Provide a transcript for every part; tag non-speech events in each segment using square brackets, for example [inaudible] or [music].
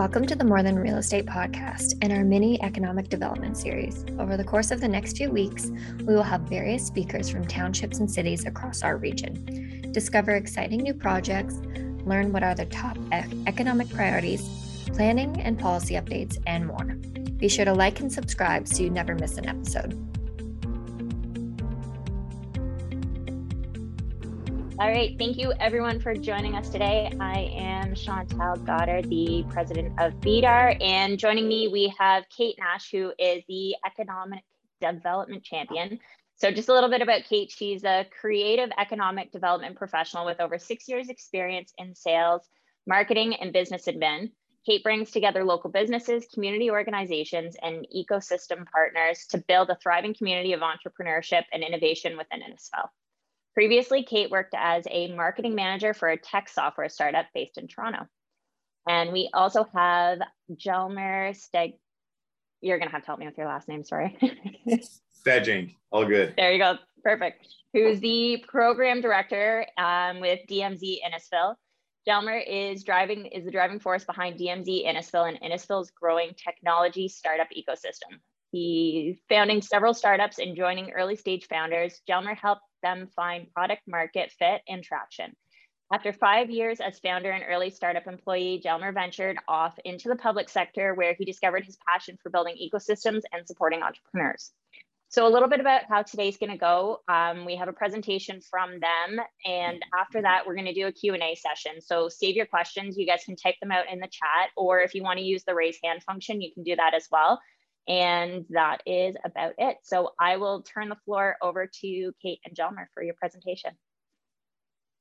Welcome to the More Than Real Estate podcast and our mini economic development series. Over the course of the next few weeks, we will have various speakers from townships and cities across our region. Discover exciting new projects, learn what are the top economic priorities, planning and policy updates, and more. Be sure to like and subscribe so you never miss an episode. All right, thank you everyone for joining us today. I am Chantal Goddard, the president of BEDAR, and joining me we have Kate Nash, who is the economic development champion. So just a little bit about Kate. She's a creative economic development professional with over six years experience in sales, marketing, and business admin. Kate brings together local businesses, community organizations, and ecosystem partners to build a thriving community of entrepreneurship and innovation within Innisfil. Previously, Kate worked as a marketing manager for a tech software startup based in Toronto. And we also have Jelmer Steg. You're going to have to help me with your last name, sorry. [laughs] Stedging, all good. There you go, perfect. Who's the program director um, with DMZ Innisfil. Jelmer is driving is the driving force behind DMZ Innisfil and Innisfil's growing technology startup ecosystem. He founding several startups and joining early stage founders. Jelmer helped them find product market fit and traction. After five years as founder and early startup employee, Jelmer ventured off into the public sector where he discovered his passion for building ecosystems and supporting entrepreneurs. So a little bit about how today's going to go. Um, we have a presentation from them, and after that, we're going to do a Q&A session. So save your questions. You guys can type them out in the chat, or if you want to use the raise hand function, you can do that as well. And that is about it. So I will turn the floor over to Kate and Jelmer for your presentation.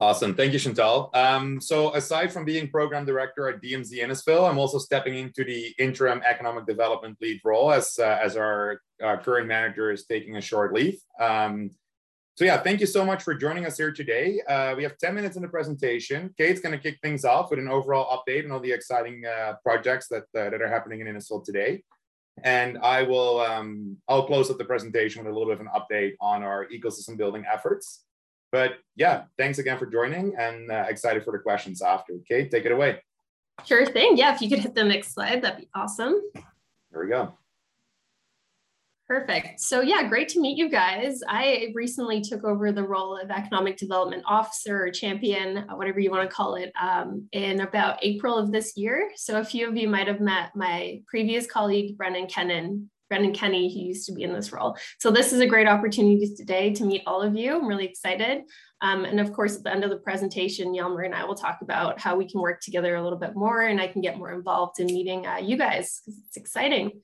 Awesome. Thank you, Chantal. Um, so aside from being program director at DMZ Innisfil, I'm also stepping into the interim economic development lead role as, uh, as our current manager is taking a short leave. Um, so yeah, thank you so much for joining us here today. Uh, we have 10 minutes in the presentation. Kate's going to kick things off with an overall update and all the exciting uh, projects that, uh, that are happening in Innisfil today. And I will, um, I'll close up the presentation with a little bit of an update on our ecosystem building efforts. But yeah, thanks again for joining and uh, excited for the questions after. Kate, take it away. Sure thing. Yeah, if you could hit the next slide, that'd be awesome. There we go. Perfect. So yeah, great to meet you guys. I recently took over the role of economic development officer or champion, whatever you want to call it, um, in about April of this year. So a few of you might have met my previous colleague, Brennan Kennan. Brennan Kenny, who used to be in this role. So this is a great opportunity today to meet all of you. I'm really excited. Um, and of course, at the end of the presentation, Jelmer and I will talk about how we can work together a little bit more and I can get more involved in meeting uh, you guys because it's exciting.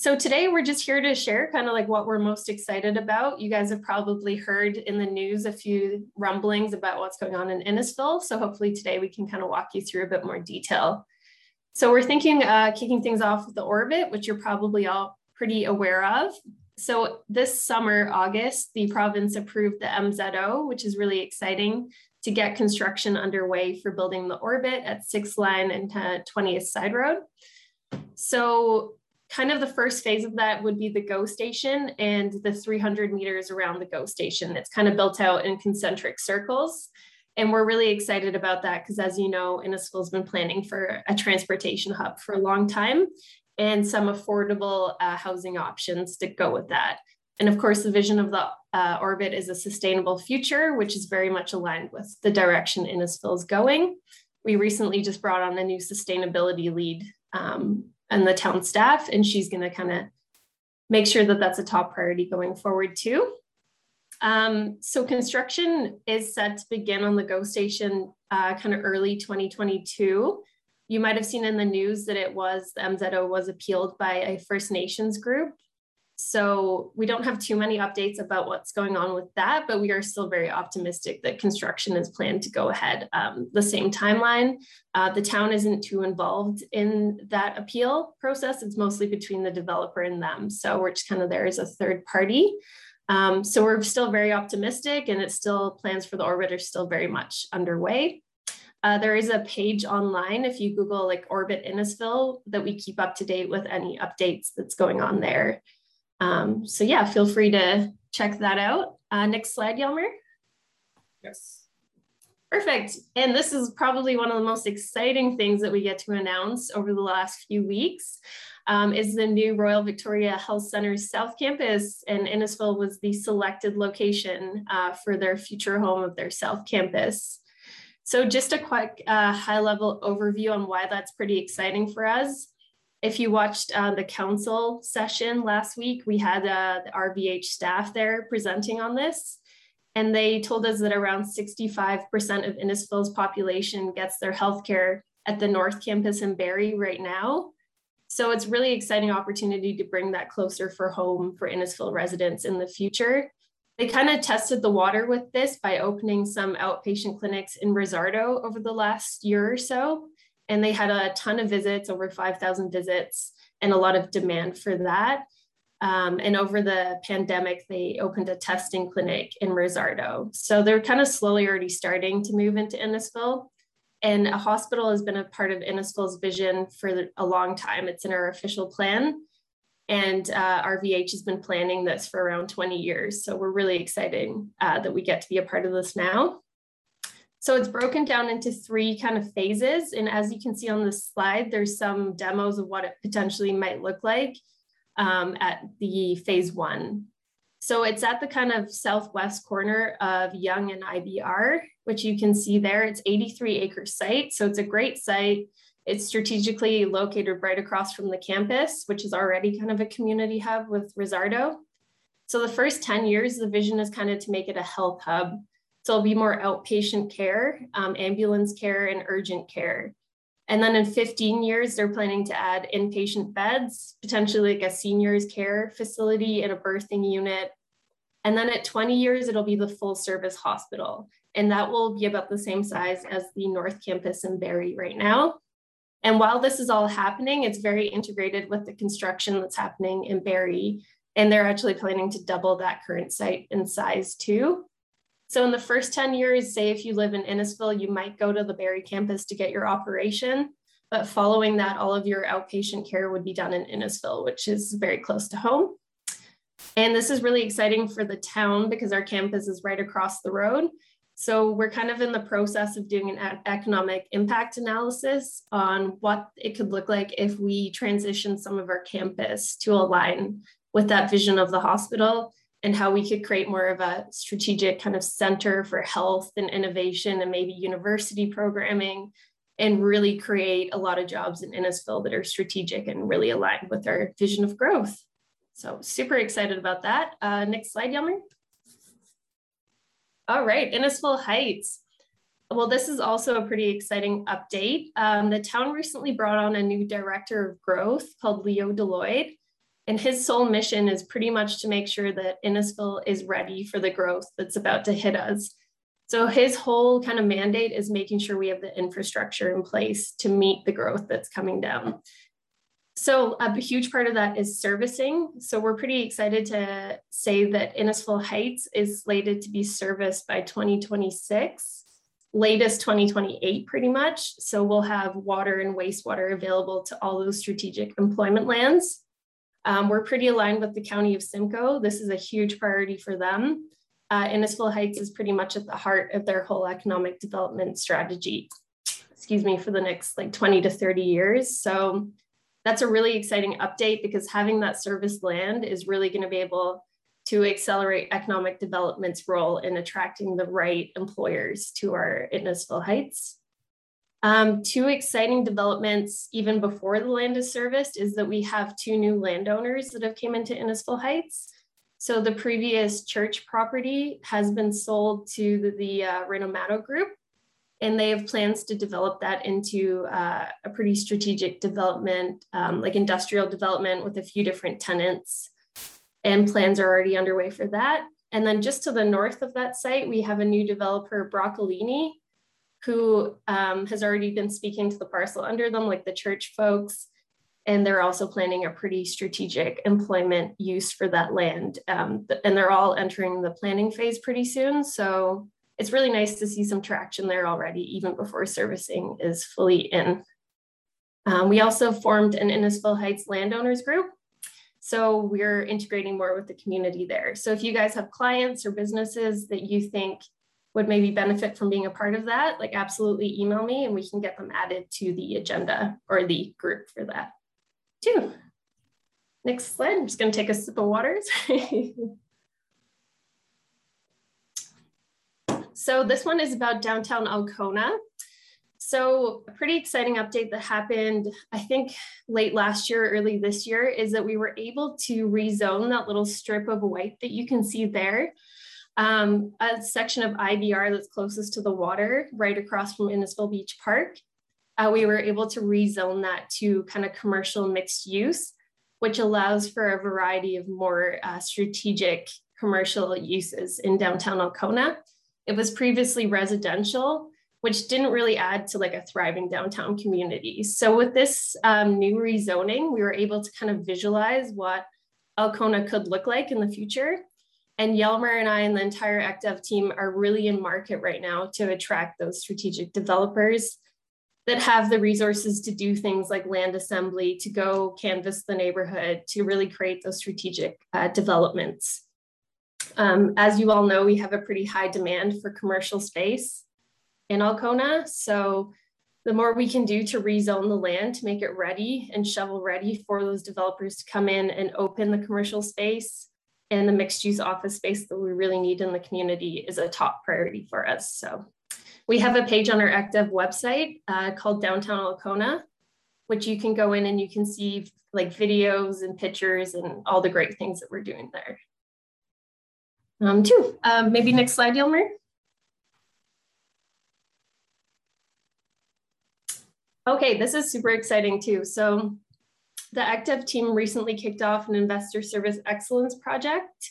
So today we're just here to share kind of like what we're most excited about. You guys have probably heard in the news a few rumblings about what's going on in Innisfil. So hopefully today we can kind of walk you through a bit more detail. So we're thinking uh, kicking things off with the orbit, which you're probably all pretty aware of. So this summer, August, the province approved the MZO, which is really exciting to get construction underway for building the orbit at 6th Line and 20th Side Road. So kind of the first phase of that would be the GO station and the 300 meters around the GO station. It's kind of built out in concentric circles. And we're really excited about that because as you know, Innisfil's been planning for a transportation hub for a long time and some affordable uh, housing options to go with that. And of course, the vision of the uh, orbit is a sustainable future, which is very much aligned with the direction Innisfil is going. We recently just brought on a new sustainability lead um, and the town staff, and she's going to kind of make sure that that's a top priority going forward too. Um, so construction is set to begin on the GO station uh, kind of early 2022. You might have seen in the news that it was, the MZO was appealed by a First Nations group so we don't have too many updates about what's going on with that, but we are still very optimistic that construction is planned to go ahead um, the same timeline. Uh, the town isn't too involved in that appeal process. It's mostly between the developer and them. So we're just kind of there as a third party. Um, so we're still very optimistic and it's still plans for the orbit are still very much underway. Uh, there is a page online if you Google like Orbit Innisfil that we keep up to date with any updates that's going on there. Um, so yeah, feel free to check that out. Uh, next slide, Jelmer. Yes. Perfect. And this is probably one of the most exciting things that we get to announce over the last few weeks. Um, is the new Royal Victoria Health Center's South Campus, and Innisfil was the selected location uh, for their future home of their South Campus. So just a quick uh, high level overview on why that's pretty exciting for us. If you watched uh, the council session last week, we had uh, the RVH staff there presenting on this. And they told us that around 65% of Innisfil's population gets their healthcare at the North Campus in Barrie right now. So it's really exciting opportunity to bring that closer for home for Innisfil residents in the future. They kind of tested the water with this by opening some outpatient clinics in Rizzardo over the last year or so. And they had a ton of visits, over 5,000 visits, and a lot of demand for that. Um, and over the pandemic, they opened a testing clinic in Rizzardo. So they're kind of slowly already starting to move into Innisfil. And a hospital has been a part of Innisfil's vision for a long time. It's in our official plan. And uh, RVH has been planning this for around 20 years. So we're really excited uh, that we get to be a part of this now. So it's broken down into three kind of phases. And as you can see on this slide, there's some demos of what it potentially might look like um, at the phase one. So it's at the kind of southwest corner of Yonge and IBR, which you can see there. It's 83 acre site. So it's a great site. It's strategically located right across from the campus, which is already kind of a community hub with Rizzardo. So the first 10 years, the vision is kind of to make it a health hub. So it'll be more outpatient care, um, ambulance care, and urgent care. And then in 15 years, they're planning to add inpatient beds, potentially like a seniors care facility and a birthing unit. And then at 20 years, it'll be the full service hospital. And that will be about the same size as the North Campus in Barrie right now. And while this is all happening, it's very integrated with the construction that's happening in Barrie. And they're actually planning to double that current site in size too. So in the first 10 years, say if you live in Innisfil, you might go to the Barrie campus to get your operation. But following that, all of your outpatient care would be done in Innisfil, which is very close to home. And this is really exciting for the town because our campus is right across the road. So we're kind of in the process of doing an economic impact analysis on what it could look like if we transition some of our campus to align with that vision of the hospital and how we could create more of a strategic kind of center for health and innovation and maybe university programming and really create a lot of jobs in Innisfil that are strategic and really aligned with our vision of growth. So super excited about that. Uh, next slide, Jelmer. All right, Innisfil Heights. Well, this is also a pretty exciting update. Um, the town recently brought on a new director of growth called Leo DeLoyde. And his sole mission is pretty much to make sure that Innisfil is ready for the growth that's about to hit us. So his whole kind of mandate is making sure we have the infrastructure in place to meet the growth that's coming down. So a huge part of that is servicing. So we're pretty excited to say that Innisfil Heights is slated to be serviced by 2026, latest 2028 pretty much. So we'll have water and wastewater available to all those strategic employment lands. Um, we're pretty aligned with the County of Simcoe. This is a huge priority for them. Uh, Innisfil Heights is pretty much at the heart of their whole economic development strategy, excuse me, for the next like 20 to 30 years. So that's a really exciting update because having that service land is really going to be able to accelerate economic development's role in attracting the right employers to our Innisfil Heights. Um, two exciting developments even before the land is serviced is that we have two new landowners that have came into Innisfil Heights. So the previous church property has been sold to the, the uh, Rinomato Group, and they have plans to develop that into uh, a pretty strategic development, um, like industrial development with a few different tenants. And plans are already underway for that. And then just to the north of that site, we have a new developer, Broccolini, who um, has already been speaking to the parcel under them, like the church folks. And they're also planning a pretty strategic employment use for that land. Um, and they're all entering the planning phase pretty soon. So it's really nice to see some traction there already, even before servicing is fully in. Um, we also formed an Innisfil Heights landowners group. So we're integrating more with the community there. So if you guys have clients or businesses that you think would maybe benefit from being a part of that, like absolutely email me and we can get them added to the agenda or the group for that too. Next slide, I'm just gonna take a sip of water. [laughs] so this one is about downtown Alcona. So a pretty exciting update that happened, I think late last year, early this year, is that we were able to rezone that little strip of white that you can see there um, a section of IBR that's closest to the water, right across from Innisfil Beach Park. Uh, we were able to rezone that to kind of commercial mixed use, which allows for a variety of more uh, strategic commercial uses in downtown Alcona. It was previously residential, which didn't really add to like a thriving downtown community. So with this um, new rezoning, we were able to kind of visualize what Alcona could look like in the future and Jelmer and I and the entire EcDev team are really in market right now to attract those strategic developers that have the resources to do things like land assembly, to go canvas the neighborhood, to really create those strategic uh, developments. Um, as you all know, we have a pretty high demand for commercial space in Alcona. So the more we can do to rezone the land to make it ready and shovel ready for those developers to come in and open the commercial space, and the mixed use office space that we really need in the community is a top priority for us. So we have a page on our EcDev website uh, called Downtown Alcona, which you can go in and you can see like videos and pictures and all the great things that we're doing there. Um, too. Um, maybe next slide, Jelmer. Okay, this is super exciting too. So the EcDev team recently kicked off an investor service excellence project,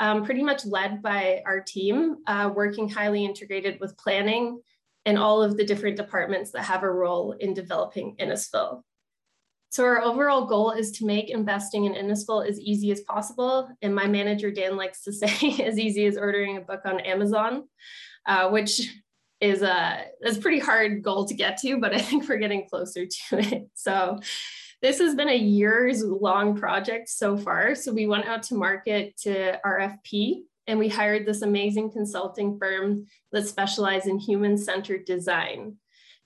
um, pretty much led by our team, uh, working highly integrated with planning and all of the different departments that have a role in developing Innisfil. So our overall goal is to make investing in Innisfil as easy as possible. And my manager, Dan, likes to [laughs] say as easy as ordering a book on Amazon, uh, which is a, is a pretty hard goal to get to, but I think we're getting closer to it. So this has been a years long project so far. So we went out to market to RFP and we hired this amazing consulting firm that specializes in human centered design.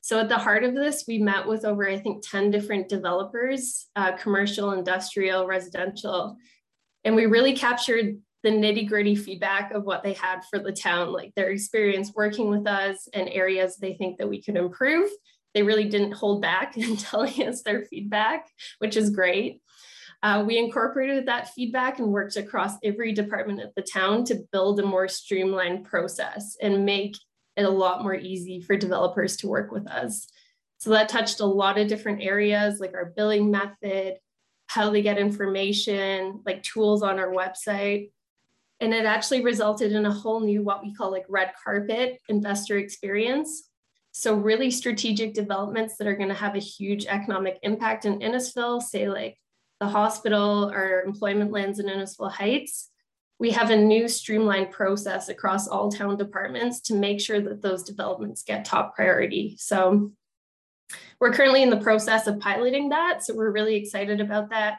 So at the heart of this, we met with over, I think, 10 different developers, uh, commercial, industrial, residential, and we really captured the nitty gritty feedback of what they had for the town, like their experience working with us and areas they think that we could improve they really didn't hold back [laughs] in telling us their feedback, which is great. Uh, we incorporated that feedback and worked across every department at the town to build a more streamlined process and make it a lot more easy for developers to work with us. So that touched a lot of different areas like our billing method, how they get information, like tools on our website. And it actually resulted in a whole new, what we call like red carpet investor experience, so really strategic developments that are going to have a huge economic impact in Innisfil, say like the hospital or employment lands in Innisfil Heights, we have a new streamlined process across all town departments to make sure that those developments get top priority. So we're currently in the process of piloting that. So we're really excited about that.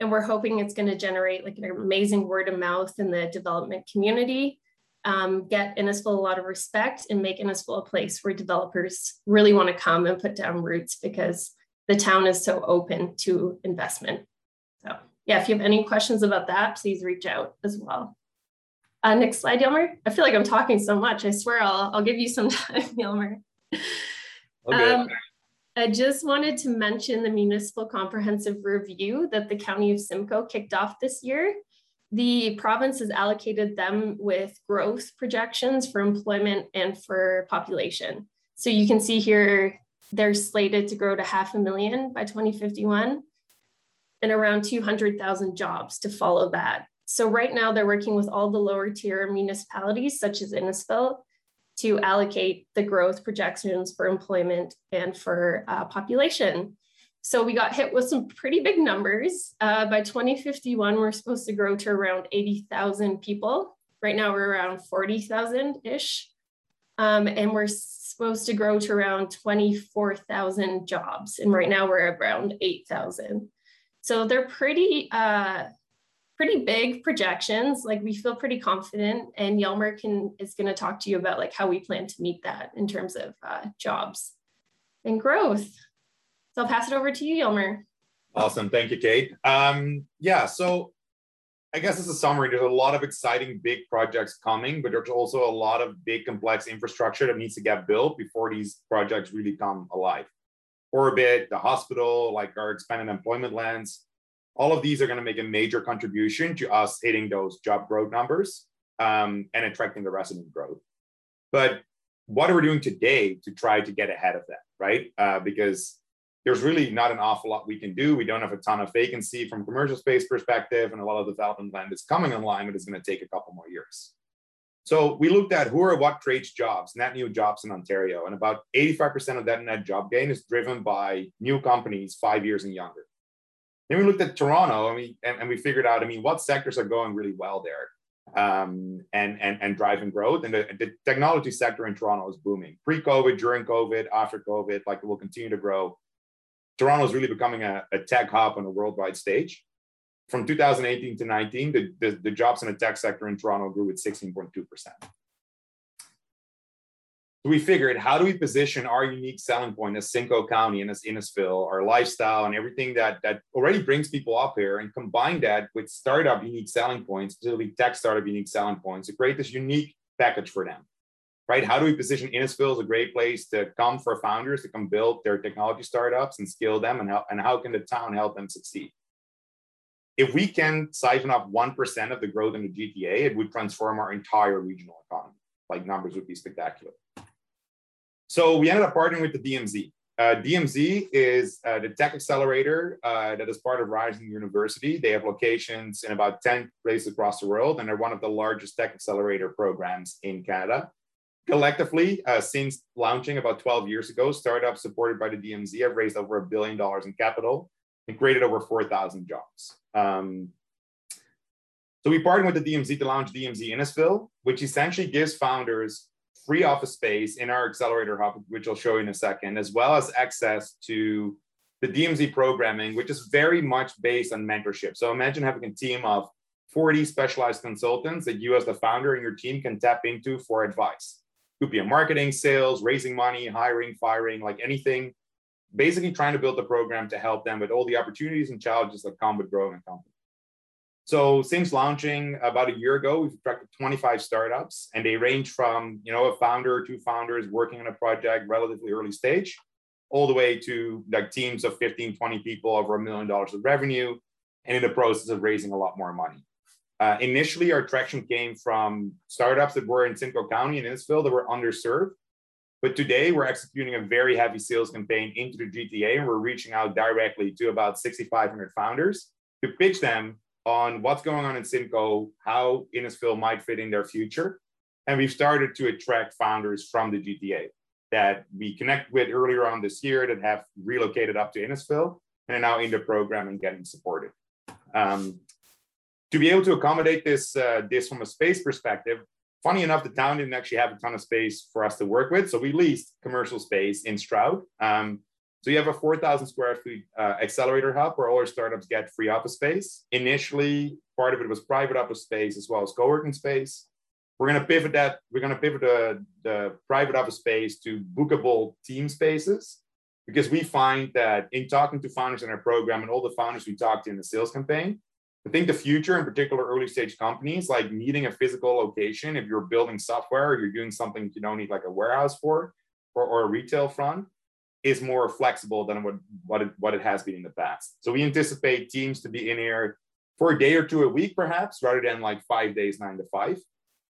And we're hoping it's going to generate like an amazing word of mouth in the development community um, get Innisfil a lot of respect and make Innisfil a place where developers really want to come and put down roots because the town is so open to investment. So yeah, if you have any questions about that, please reach out as well. Uh, next slide, Jelmer. I feel like I'm talking so much. I swear I'll, I'll give you some [laughs] time, Jelmer. Okay. Um, I just wanted to mention the municipal comprehensive review that the County of Simcoe kicked off this year the province has allocated them with growth projections for employment and for population. So you can see here, they're slated to grow to half a million by 2051 and around 200,000 jobs to follow that. So right now they're working with all the lower tier municipalities such as Innisfil to allocate the growth projections for employment and for uh, population. So we got hit with some pretty big numbers. Uh, by 2051, we're supposed to grow to around 80,000 people. Right now, we're around 40,000 ish. Um, and we're supposed to grow to around 24,000 jobs. And right now, we're around 8,000. So they're pretty, uh, pretty big projections. Like we feel pretty confident, and Jelmer can is going to talk to you about like how we plan to meet that in terms of uh, jobs and growth. So I'll pass it over to you, Jelmer. Awesome, thank you, Kate. Um, yeah, so I guess as a summary, there's a lot of exciting big projects coming, but there's also a lot of big complex infrastructure that needs to get built before these projects really come alive. Orbit, the hospital, like our expanded employment lands, all of these are going to make a major contribution to us hitting those job growth numbers um, and attracting the resident growth. But what are we doing today to try to get ahead of that, right? Uh, because there's really not an awful lot we can do. We don't have a ton of vacancy from commercial space perspective, and a lot of development land is coming online, but it's going to take a couple more years. So we looked at who are what creates jobs, net new jobs in Ontario, and about 85% of that net job gain is driven by new companies five years and younger. Then we looked at Toronto and we, and, and we figured out, I mean, what sectors are going really well there um, and, and, and driving growth. And the, the technology sector in Toronto is booming. Pre-COVID, during COVID, after COVID, like it will continue to grow. Toronto is really becoming a, a tech hub on a worldwide stage. From 2018 to 19, the, the, the jobs in the tech sector in Toronto grew at 16.2%. So we figured, how do we position our unique selling point as Simcoe County and as Innisfil, our lifestyle and everything that that already brings people up here, and combine that with startup unique selling points, particularly tech startup unique selling points, to create this unique package for them. Right? How do we position Innisfil as a great place to come for founders to come build their technology startups and scale them, and how and how can the town help them succeed? If we can siphon off one percent of the growth in the GTA, it would transform our entire regional economy. Like numbers would be spectacular. So we ended up partnering with the DMZ. Uh, DMZ is uh, the tech accelerator uh, that is part of Ryerson University. They have locations in about 10 places across the world, and they're one of the largest tech accelerator programs in Canada. Collectively, uh, since launching about 12 years ago, startups supported by the DMZ have raised over a billion dollars in capital and created over 4,000 jobs. Um, so we partnered with the DMZ to launch DMZ Innisfil, which essentially gives founders free office space in our accelerator hub, which I'll show you in a second, as well as access to the DMZ programming, which is very much based on mentorship. So imagine having a team of 40 specialized consultants that you as the founder and your team can tap into for advice. Could be a marketing, sales, raising money, hiring, firing, like anything. Basically trying to build a program to help them with all the opportunities and challenges that come with growing a company. So since launching about a year ago, we've attracted 25 startups and they range from, you know, a founder or two founders working on a project relatively early stage, all the way to like teams of 15, 20 people over a million dollars of revenue and in the process of raising a lot more money. Uh, initially, our traction came from startups that were in Simcoe County and Innisfil that were underserved. But today, we're executing a very heavy sales campaign into the GTA, and we're reaching out directly to about 6,500 founders to pitch them on what's going on in Simcoe, how Innisfil might fit in their future. And we've started to attract founders from the GTA that we connect with earlier on this year that have relocated up to Innisfil and are now in the program and getting supported. Um, to be able to accommodate this, uh, this from a space perspective, funny enough, the town didn't actually have a ton of space for us to work with. So we leased commercial space in Stroud. Um, so you have a 4,000 square foot uh, accelerator hub where all our startups get free office space. Initially, part of it was private office space as well as co-working space. We're going to pivot that. We're going to pivot the, the private office space to bookable team spaces because we find that in talking to founders in our program and all the founders we talked to in the sales campaign, I think the future, in particular early stage companies, like needing a physical location, if you're building software or you're doing something you don't need like a warehouse for or, or a retail front, is more flexible than what, what, it, what it has been in the past. So we anticipate teams to be in here for a day or two a week, perhaps, rather than like five days, nine to five.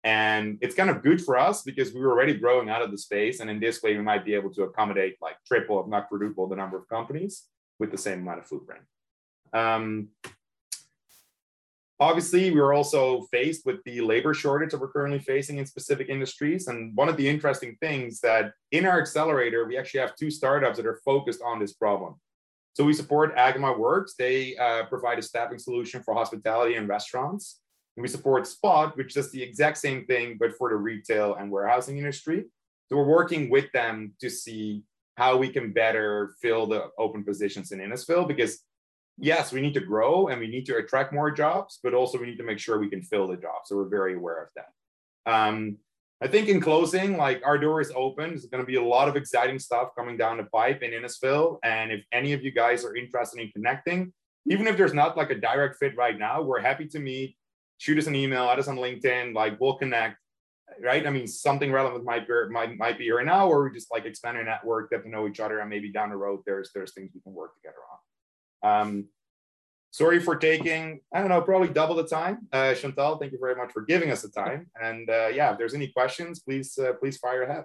And it's kind of good for us because we were already growing out of the space. And in this way, we might be able to accommodate like triple, if not quadruple, the number of companies with the same amount of footprint. Um, Obviously, we are also faced with the labor shortage that we're currently facing in specific industries. And one of the interesting things that in our accelerator, we actually have two startups that are focused on this problem. So we support Agama Works. They uh, provide a staffing solution for hospitality and restaurants. And we support Spot, which does the exact same thing, but for the retail and warehousing industry. So we're working with them to see how we can better fill the open positions in Innisfil because yes, we need to grow and we need to attract more jobs, but also we need to make sure we can fill the jobs. So we're very aware of that. Um, I think in closing, like our door is open. There's going to be a lot of exciting stuff coming down the pipe in Innisfil. And if any of you guys are interested in connecting, even if there's not like a direct fit right now, we're happy to meet. Shoot us an email, add us on LinkedIn, like we'll connect. Right. I mean, something relevant might be might, might be here now, or we just like expand our network, get to know each other, and maybe down the road there's there's things we can work together on. Um, sorry for taking, I don't know, probably double the time. Uh, Chantal, thank you very much for giving us the time. And uh, yeah, if there's any questions, please, uh, please fire ahead.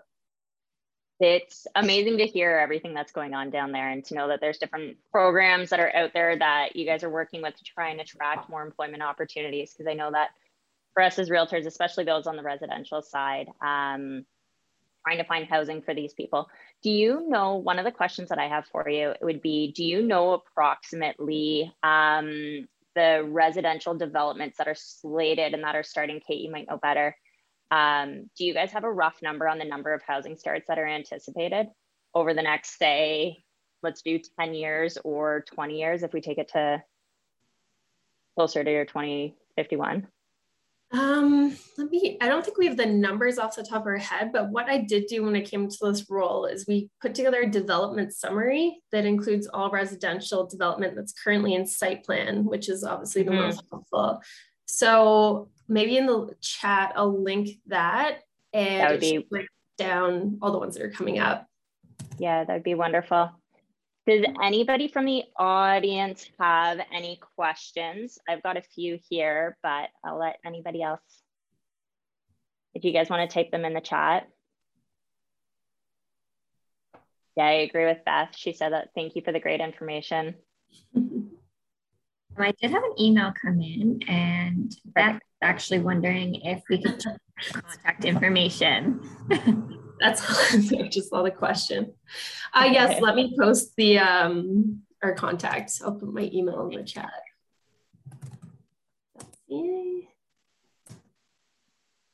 It's amazing to hear everything that's going on down there and to know that there's different programs that are out there that you guys are working with to try and attract more employment opportunities. Because I know that for us as realtors, especially those on the residential side, um, trying to find housing for these people. Do you know one of the questions that I have for you It would be do you know approximately um, the residential developments that are slated and that are starting? Kate, you might know better. Um, do you guys have a rough number on the number of housing starts that are anticipated over the next, say, let's do 10 years or 20 years if we take it to closer to your 2051? Um, let me, I don't think we have the numbers off the top of our head, but what I did do when I came to this role is we put together a development summary that includes all residential development that's currently in site plan, which is obviously the mm-hmm. most helpful. So maybe in the chat, I'll link that and that would be break down all the ones that are coming up. Yeah, that would be wonderful. Does anybody from the audience have any questions? I've got a few here, but I'll let anybody else, if you guys want to type them in the chat. Yeah, I agree with Beth. She said that thank you for the great information. Um, I did have an email come in, and Beth actually wondering if we could [laughs] contact information. [laughs] That's [laughs] I just saw the question. Uh, yes, let me post the um, our contacts. I'll put my email in the chat.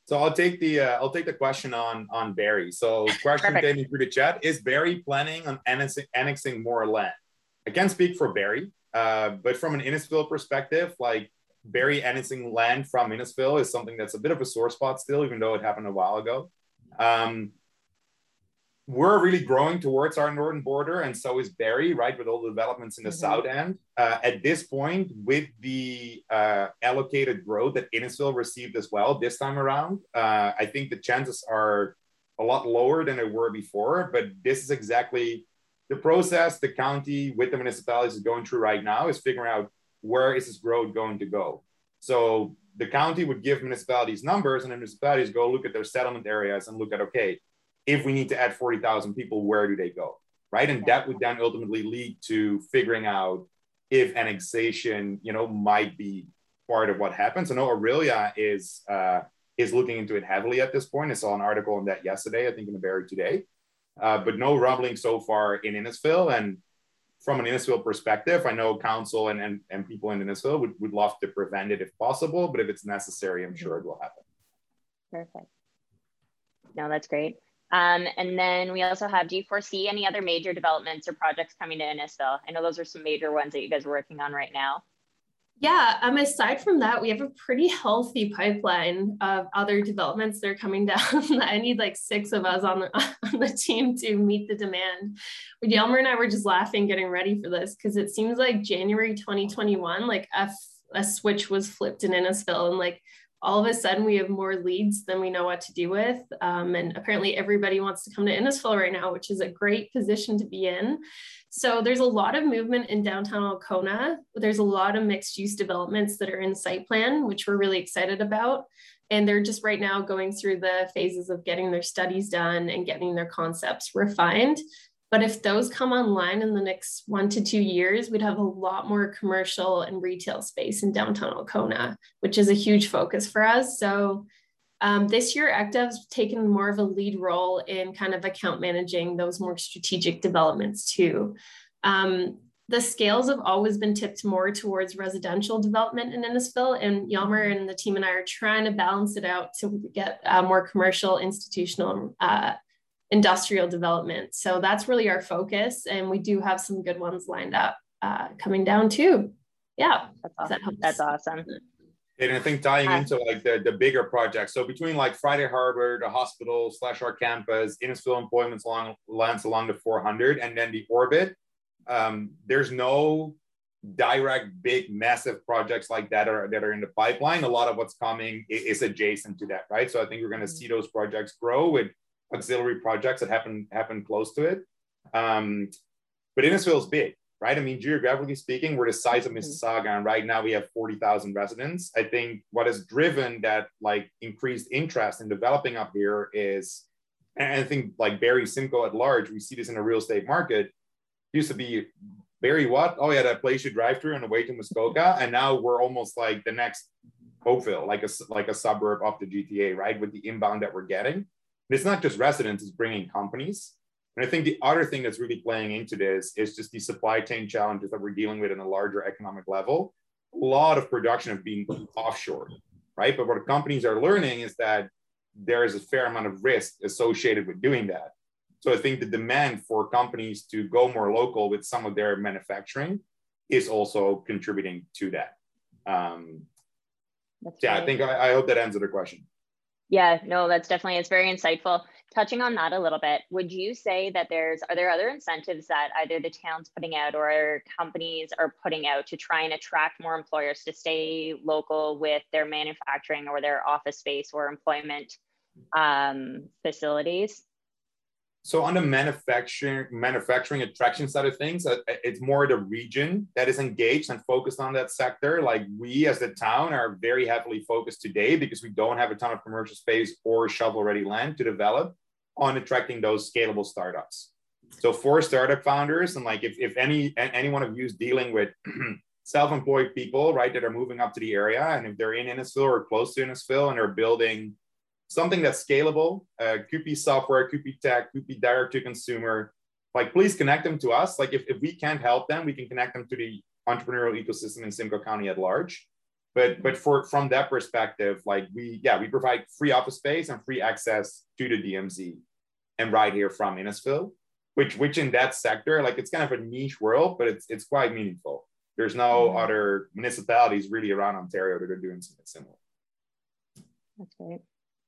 So I'll take the uh, I'll take the question on on Barrie. So question Perfect. came through the chat: Is Barrie planning on annexing, annexing more land? I can't speak for Barrie, uh, but from an Innisfil perspective, like Barrie annexing land from Innisfil is something that's a bit of a sore spot still, even though it happened a while ago. Um, we're really growing towards our northern border, and so is Barrie, right, with all the developments in the mm-hmm. south end. Uh, at this point, with the uh, allocated growth that Innisfil received as well this time around, uh, I think the chances are a lot lower than they were before. But this is exactly the process the county with the municipalities is going through right now is figuring out where is this growth going to go. So the county would give municipalities numbers, and the municipalities go look at their settlement areas and look at okay if we need to add 40,000 people, where do they go? Right. And that would then ultimately lead to figuring out if annexation, you know, might be part of what happens. I know Orillia is uh, is looking into it heavily at this point. I saw an article on that yesterday, I think in the Barrie today. Uh, but no rumbling so far in Innisfil. And from an Innisfil perspective, I know council and, and, and people in Innisfil would, would love to prevent it if possible, but if it's necessary, I'm sure it will happen. Perfect. No, that's great. Um, and then we also have, do you foresee any other major developments or projects coming to Innisfil? I know those are some major ones that you guys are working on right now. Yeah, um, aside from that, we have a pretty healthy pipeline of other developments that are coming [laughs] down. I need like six of us on the, [laughs] on the team to meet the demand. Jelmer and I were just laughing getting ready for this because it seems like January 2021, like a, a switch was flipped in Innisfil and like all of a sudden we have more leads than we know what to do with. Um, and apparently everybody wants to come to Innisfil right now, which is a great position to be in. So there's a lot of movement in downtown Alcona. There's a lot of mixed use developments that are in site plan, which we're really excited about. And they're just right now going through the phases of getting their studies done and getting their concepts refined. But if those come online in the next one to two years, we'd have a lot more commercial and retail space in downtown Alcona, which is a huge focus for us. So um, this year, ECDEV's taken more of a lead role in kind of account managing those more strategic developments too. Um, the scales have always been tipped more towards residential development in Innisfil, and Jelmer and the team and I are trying to balance it out to get uh, more commercial, institutional uh, industrial development. So that's really our focus, and we do have some good ones lined up. uh, coming down too. Yeah, that's awesome. That that's awesome. And I think tying uh, into like the, the bigger projects. So between like Friday Harbor, the hospital slash our campus, Innisfil employments along lands along the 400, and then the orbit. Um, there's no direct big massive projects like that are that are in the pipeline. A lot of what's coming is, is adjacent to that, right? So I think we're going to see those projects grow with auxiliary projects that happen happen close to it. Um, but Innisfil is big right? I mean, geographically speaking, we're the size of mm-hmm. Mississauga, and right now we have 40,000 residents. I think what has driven that like increased interest in developing up here is, and I think like Barrie Simcoe at large, we see this in the real estate market, used to be Barrie what? Oh yeah, that place you drive through on the way to Muskoka, and now we're almost like the next Oakville, like a like a suburb of the GTA, right? With the inbound that we're getting. And it's not just residents; it's bringing companies. And I think the other thing that's really playing into this is just the supply chain challenges that we're dealing with in a larger economic level. A lot of production of being offshore, right? But what companies are learning is that there is a fair amount of risk associated with doing that. So I think the demand for companies to go more local with some of their manufacturing is also contributing to that. Um, yeah, I think I, I hope that answered the question. Yeah, no, that's definitely it's very insightful. Touching on that a little bit, would you say that there's are there other incentives that either the town's putting out or companies are putting out to try and attract more employers to stay local with their manufacturing or their office space or employment um, facilities? So on the manufacturing manufacturing attraction side of things, uh, uh, it's more the region that is engaged and focused on that sector. Like we as the town are very heavily focused today because we don't have a ton of commercial space or shovel ready land to develop on attracting those scalable startups. So for startup founders and like if, if any any one of you is dealing with [clears throat] self-employed people, right, that are moving up to the area and if they're in Innisfil or close to Innisfil and are building something that's scalable, uh, could be software, could be tech, could be direct to consumer. Like, please connect them to us. Like, if, if we can't help them, we can connect them to the entrepreneurial ecosystem in Simcoe County at large. But but for from that perspective, like we yeah we provide free office space and free access to the DMZ, and right here from Innisfil, which which in that sector like it's kind of a niche world, but it's it's quite meaningful. There's no mm-hmm. other municipalities really around Ontario that are doing something similar. That's great.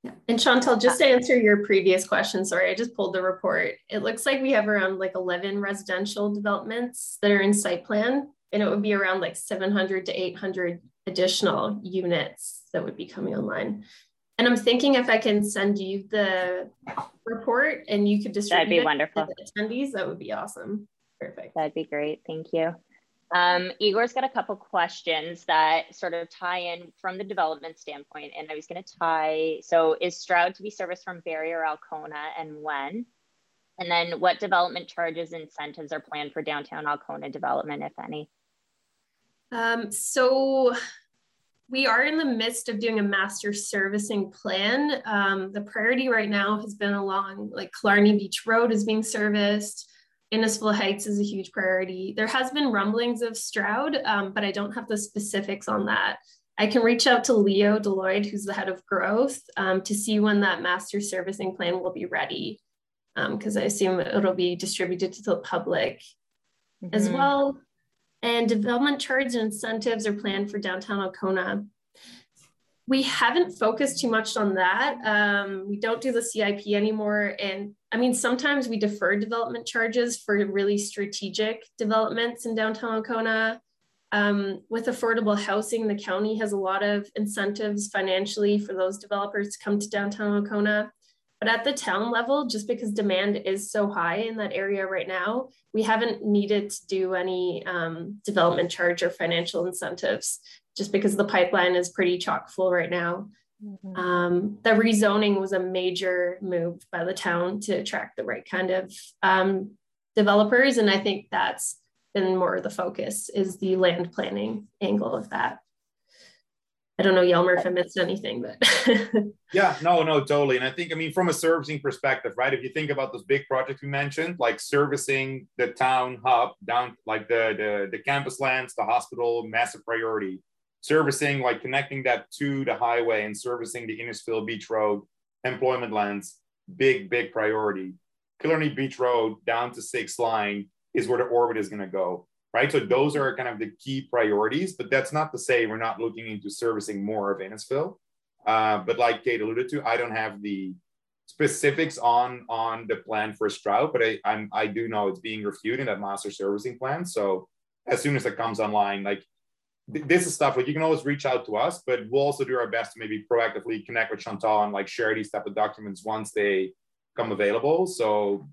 Yeah. And Chantal, just to answer your previous question, sorry, I just pulled the report. It looks like we have around like 11 residential developments that are in site plan, and it would be around like 700 to 800 additional units that would be coming online. And I'm thinking if I can send you the report and you could distribute That'd be wonderful. to the attendees, that would be awesome. Perfect. That'd be great. Thank you. Um, Igor's got a couple questions that sort of tie in from the development standpoint, and I was going to tie. So, is Stroud to be serviced from Barrie or Alcona, and when? And then, what development charges incentives are planned for downtown Alcona development, if any? Um, so, we are in the midst of doing a master servicing plan. Um, the priority right now has been along like Killarney Beach Road is being serviced. Innisfil Heights is a huge priority. There has been rumblings of Stroud, um, but I don't have the specifics on that. I can reach out to Leo DeLoyde, who's the head of growth, um, to see when that master servicing plan will be ready, because um, I assume it'll be distributed to the public mm-hmm. as well. And development charge and incentives are planned for downtown Alcona we haven't focused too much on that. Um, we don't do the CIP anymore. And I mean, sometimes we defer development charges for really strategic developments in downtown Alcona. Um, with affordable housing, the county has a lot of incentives financially for those developers to come to downtown Alcona. But at the town level, just because demand is so high in that area right now, we haven't needed to do any um, development charge or financial incentives just because the pipeline is pretty chock full right now. Mm-hmm. Um, the rezoning was a major move by the town to attract the right kind of um, developers. And I think that's been more the focus is the land planning angle of that. I don't know, Jelmer, if I missed anything, but [laughs] yeah, no, no, totally. And I think, I mean, from a servicing perspective, right? If you think about those big projects we mentioned, like servicing the town hub down, like the the, the campus lands, the hospital, massive priority servicing, like connecting that to the highway and servicing the Innisfil Beach Road employment lands, big, big priority. Killarney Beach Road down to six line is where the orbit is going to go. right? So those are kind of the key priorities, but that's not to say we're not looking into servicing more of Innisfil. Uh, but like Kate alluded to, I don't have the specifics on on the plan for Stroud, but I I'm, I do know it's being reviewed in that master servicing plan. So as soon as it comes online, like this is stuff like you can always reach out to us, but we'll also do our best to maybe proactively connect with Chantal and like share these type of documents once they come available. So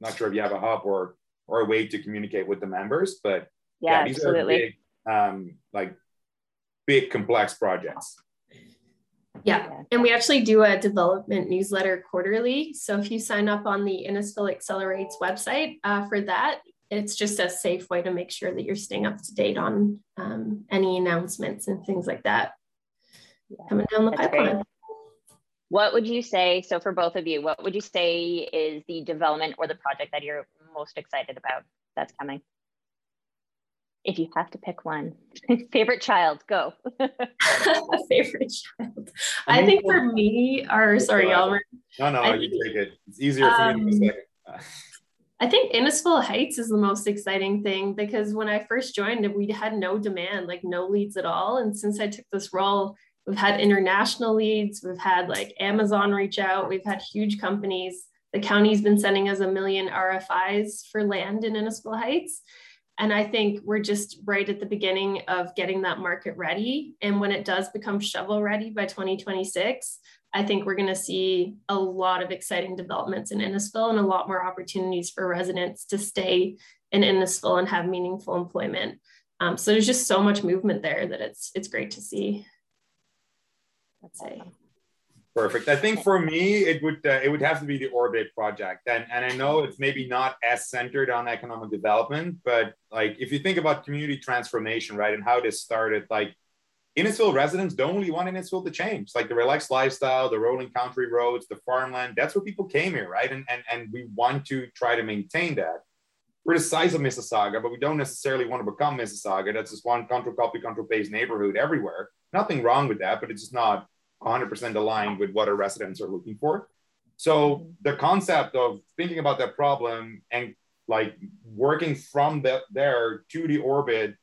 not sure if you have a hub or or a way to communicate with the members. But yeah, yeah these absolutely. are big, um, like big complex projects. Yeah, and we actually do a development newsletter quarterly. So if you sign up on the Innisfil Accelerates website uh, for that, it's just a safe way to make sure that you're staying up to date on um, any announcements and things like that yeah, coming down the pipeline. Great. What would you say? So for both of you, what would you say is the development or the project that you're most excited about that's coming? If you have to pick one, [laughs] favorite child, go. [laughs] [laughs] favorite child. I think for me, or sorry, Jelmer. No, no, I you take it. It's easier for um, me to um, I think Innisfil Heights is the most exciting thing because when I first joined, we had no demand, like no leads at all. And since I took this role, we've had international leads, we've had like Amazon reach out, we've had huge companies the county's been sending us a million RFIs for land in Innisfil Heights. And I think we're just right at the beginning of getting that market ready. And when it does become shovel ready by 2026, I think we're going to see a lot of exciting developments in Innisfil and a lot more opportunities for residents to stay in Innisfil and have meaningful employment. Um, so there's just so much movement there that it's it's great to see. Let's say. Perfect. I think for me, it would uh, it would have to be the Orbit project, and and I know it's maybe not as centered on economic development, but like if you think about community transformation, right, and how this started, like Innisfil residents don't really want Innisfil to change. Like the relaxed lifestyle, the rolling country roads, the farmland, that's where people came here, right? And and and we want to try to maintain that. We're the size of Mississauga, but we don't necessarily want to become Mississauga. That's just one control copy, control paste neighborhood everywhere. Nothing wrong with that, but it's just not 100% aligned with what our residents are looking for. So mm-hmm. the concept of thinking about that problem and like working from the, there to the orbit,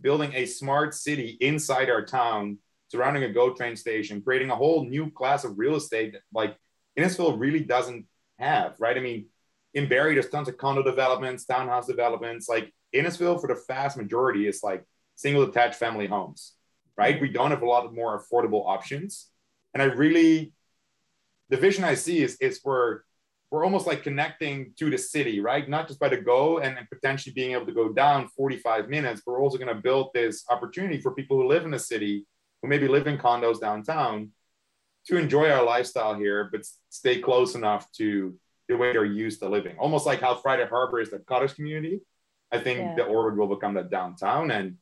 building a smart city inside our town, surrounding a GO train station, creating a whole new class of real estate that like Innisfil really doesn't have, right? I mean, in Barrie, there's tons of condo developments, townhouse developments. Like Innisfil, for the vast majority, is like single detached family homes, right? We don't have a lot of more affordable options. And I really, the vision I see is, is we're, we're almost like connecting to the city, right? Not just by the go and, and potentially being able to go down 45 minutes, but we're also going to build this opportunity for people who live in the city, who maybe live in condos downtown, to enjoy our lifestyle here, but stay close enough to the way they're used to living. Almost like how Friday Harbor is the cottage community. I think yeah. the Orbit will become that downtown. And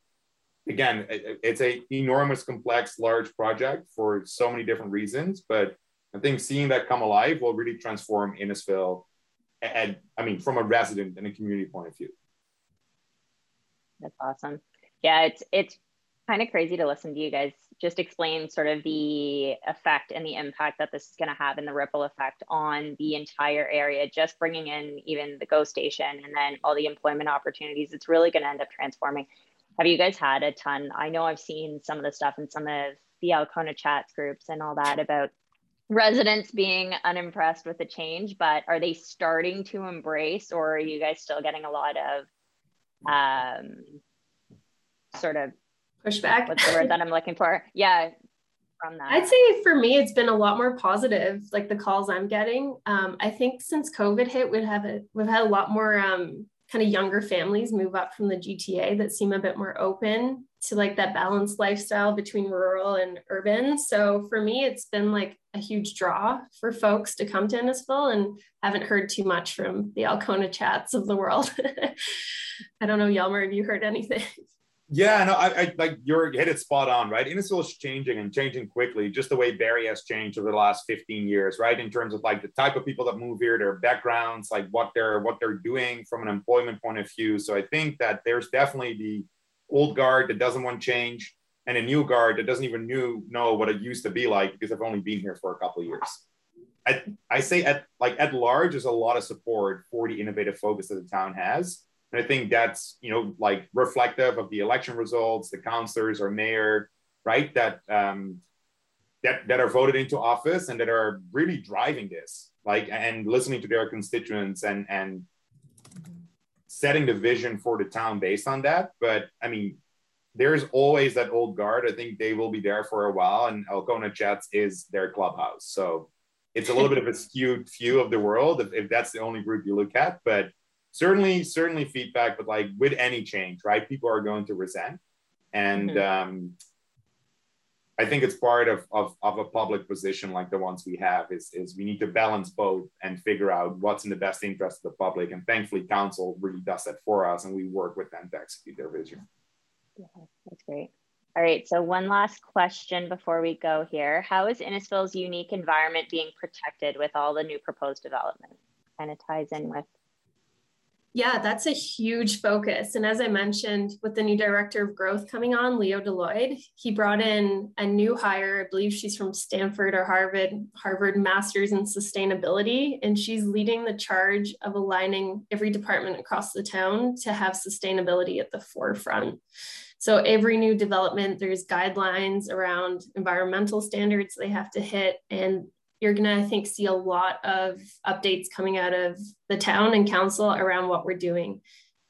again, it's a enormous, complex, large project for so many different reasons. But I think seeing that come alive will really transform Innisfil, and I mean, from a resident and a community point of view. That's awesome. Yeah, it's it's kind of crazy to listen to you guys just explain sort of the effect and the impact that this is going to have and the ripple effect on the entire area just bringing in even the go station and then all the employment opportunities it's really going to end up transforming have you guys had a ton? I know I've seen some of the stuff in some of the Alcona chats groups and all that about residents being unimpressed with the change, but are they starting to embrace or are you guys still getting a lot of um, sort of pushback? What's the word that I'm looking for? Yeah. From that. I'd say for me, it's been a lot more positive, like the calls I'm getting. Um, I think since COVID hit, we've have a, we've had a lot more um, kind of younger families move up from the GTA that seem a bit more open to like that balanced lifestyle between rural and urban. So for me, it's been like a huge draw for folks to come to Innisfil and haven't heard too much from the Alcona chats of the world. [laughs] I don't know, Jelmer, have you heard anything? Yeah, no, I, I like you're hit it spot on, right? Innisfil is changing and changing quickly, just the way Barrie has changed over the last 15 years, right? In terms of like the type of people that move here, their backgrounds, like what they're what they're doing from an employment point of view. So I think that there's definitely the old guard that doesn't want change and a new guard that doesn't even knew know what it used to be like because I've only been here for a couple of years. I, I say at like at large, there's a lot of support for the innovative focus that the town has And I think that's, you know, like reflective of the election results, the councillors or mayor, right? That um, that that are voted into office and that are really driving this, like and listening to their constituents and and setting the vision for the town based on that. But I mean, there's always that old guard. I think they will be there for a while, and Alcona Chats is their clubhouse. So it's a little bit of a skewed view of the world if, if that's the only group you look at. But certainly, certainly feedback. But like with any change, right? People are going to resent, and mm-hmm. um, I think it's part of, of, of a public position like the ones we have is, is we need to balance both and figure out what's in the best interest of the public. And thankfully, council really does that for us, and we work with them to execute their vision. Yeah, that's great. All right, so one last question before we go here. How is Innisfil's unique environment being protected with all the new proposed development? Kind of ties in with yeah, that's a huge focus. And as I mentioned, with the new director of growth coming on, Leo DeLoyde, he brought in a new hire. I believe she's from Stanford or Harvard, Harvard Masters in Sustainability. And she's leading the charge of aligning every department across the town to have sustainability at the forefront. So every new development, there's guidelines around environmental standards they have to hit. And you're going to, I think, see a lot of updates coming out of the town and council around what we're doing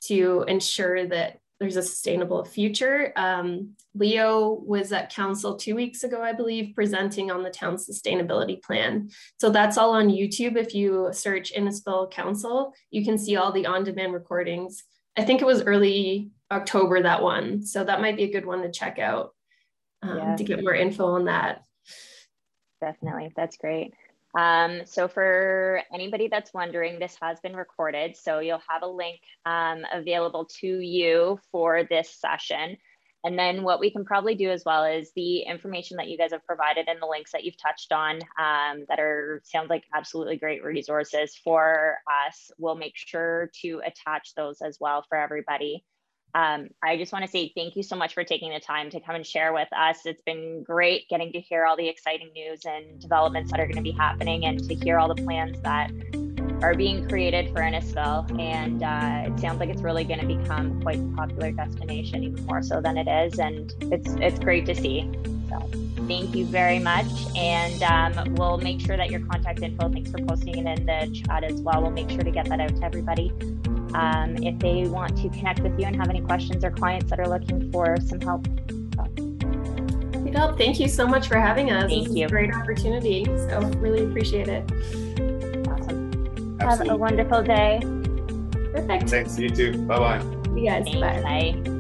to ensure that there's a sustainable future. Um, Leo was at council two weeks ago, I believe, presenting on the town's sustainability plan. So that's all on YouTube. If you search Innisfil Council, you can see all the on-demand recordings. I think it was early October, that one. So that might be a good one to check out um, yeah. to get more info on that definitely. That's great. Um, so for anybody that's wondering, this has been recorded. So you'll have a link um, available to you for this session. And then what we can probably do as well is the information that you guys have provided and the links that you've touched on um, that are sounds like absolutely great resources for us. We'll make sure to attach those as well for everybody. Um, I just want to say thank you so much for taking the time to come and share with us. It's been great getting to hear all the exciting news and developments that are going to be happening and to hear all the plans that are being created for Innisfil. And uh, it sounds like it's really going to become quite a popular destination, even more so than it is. And it's, it's great to see. So thank you very much. And um, we'll make sure that your contact info, thanks for posting it in the chat as well. We'll make sure to get that out to everybody um, if they want to connect with you and have any questions or clients that are looking for some help. Great help. Thank you so much for having us. Thank this you. great opportunity. So really appreciate it. Awesome. Absolutely. Have a wonderful day. Perfect. Thanks. You too. Bye bye. You guys. Thanks, bye. bye.